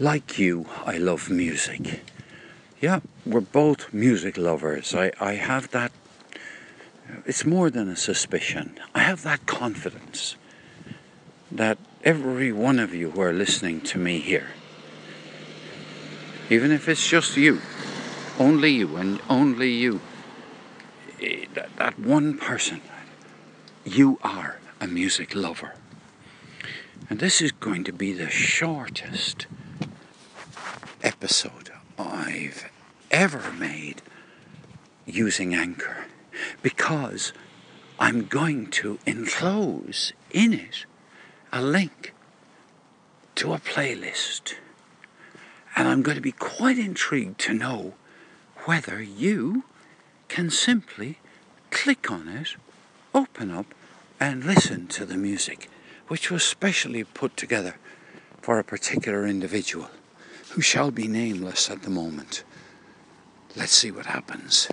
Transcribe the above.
like you, I love music. Yeah, we're both music lovers. I, I have that, it's more than a suspicion. I have that confidence that every one of you who are listening to me here, even if it's just you, only you and only you, eh, that, that one person, you are a music lover. And this is going to be the shortest episode I've ever made using Anchor because I'm going to enclose in it a link to a playlist. And I'm going to be quite intrigued to know whether you can simply click on it, open up, and listen to the music, which was specially put together for a particular individual who shall be nameless at the moment. Let's see what happens.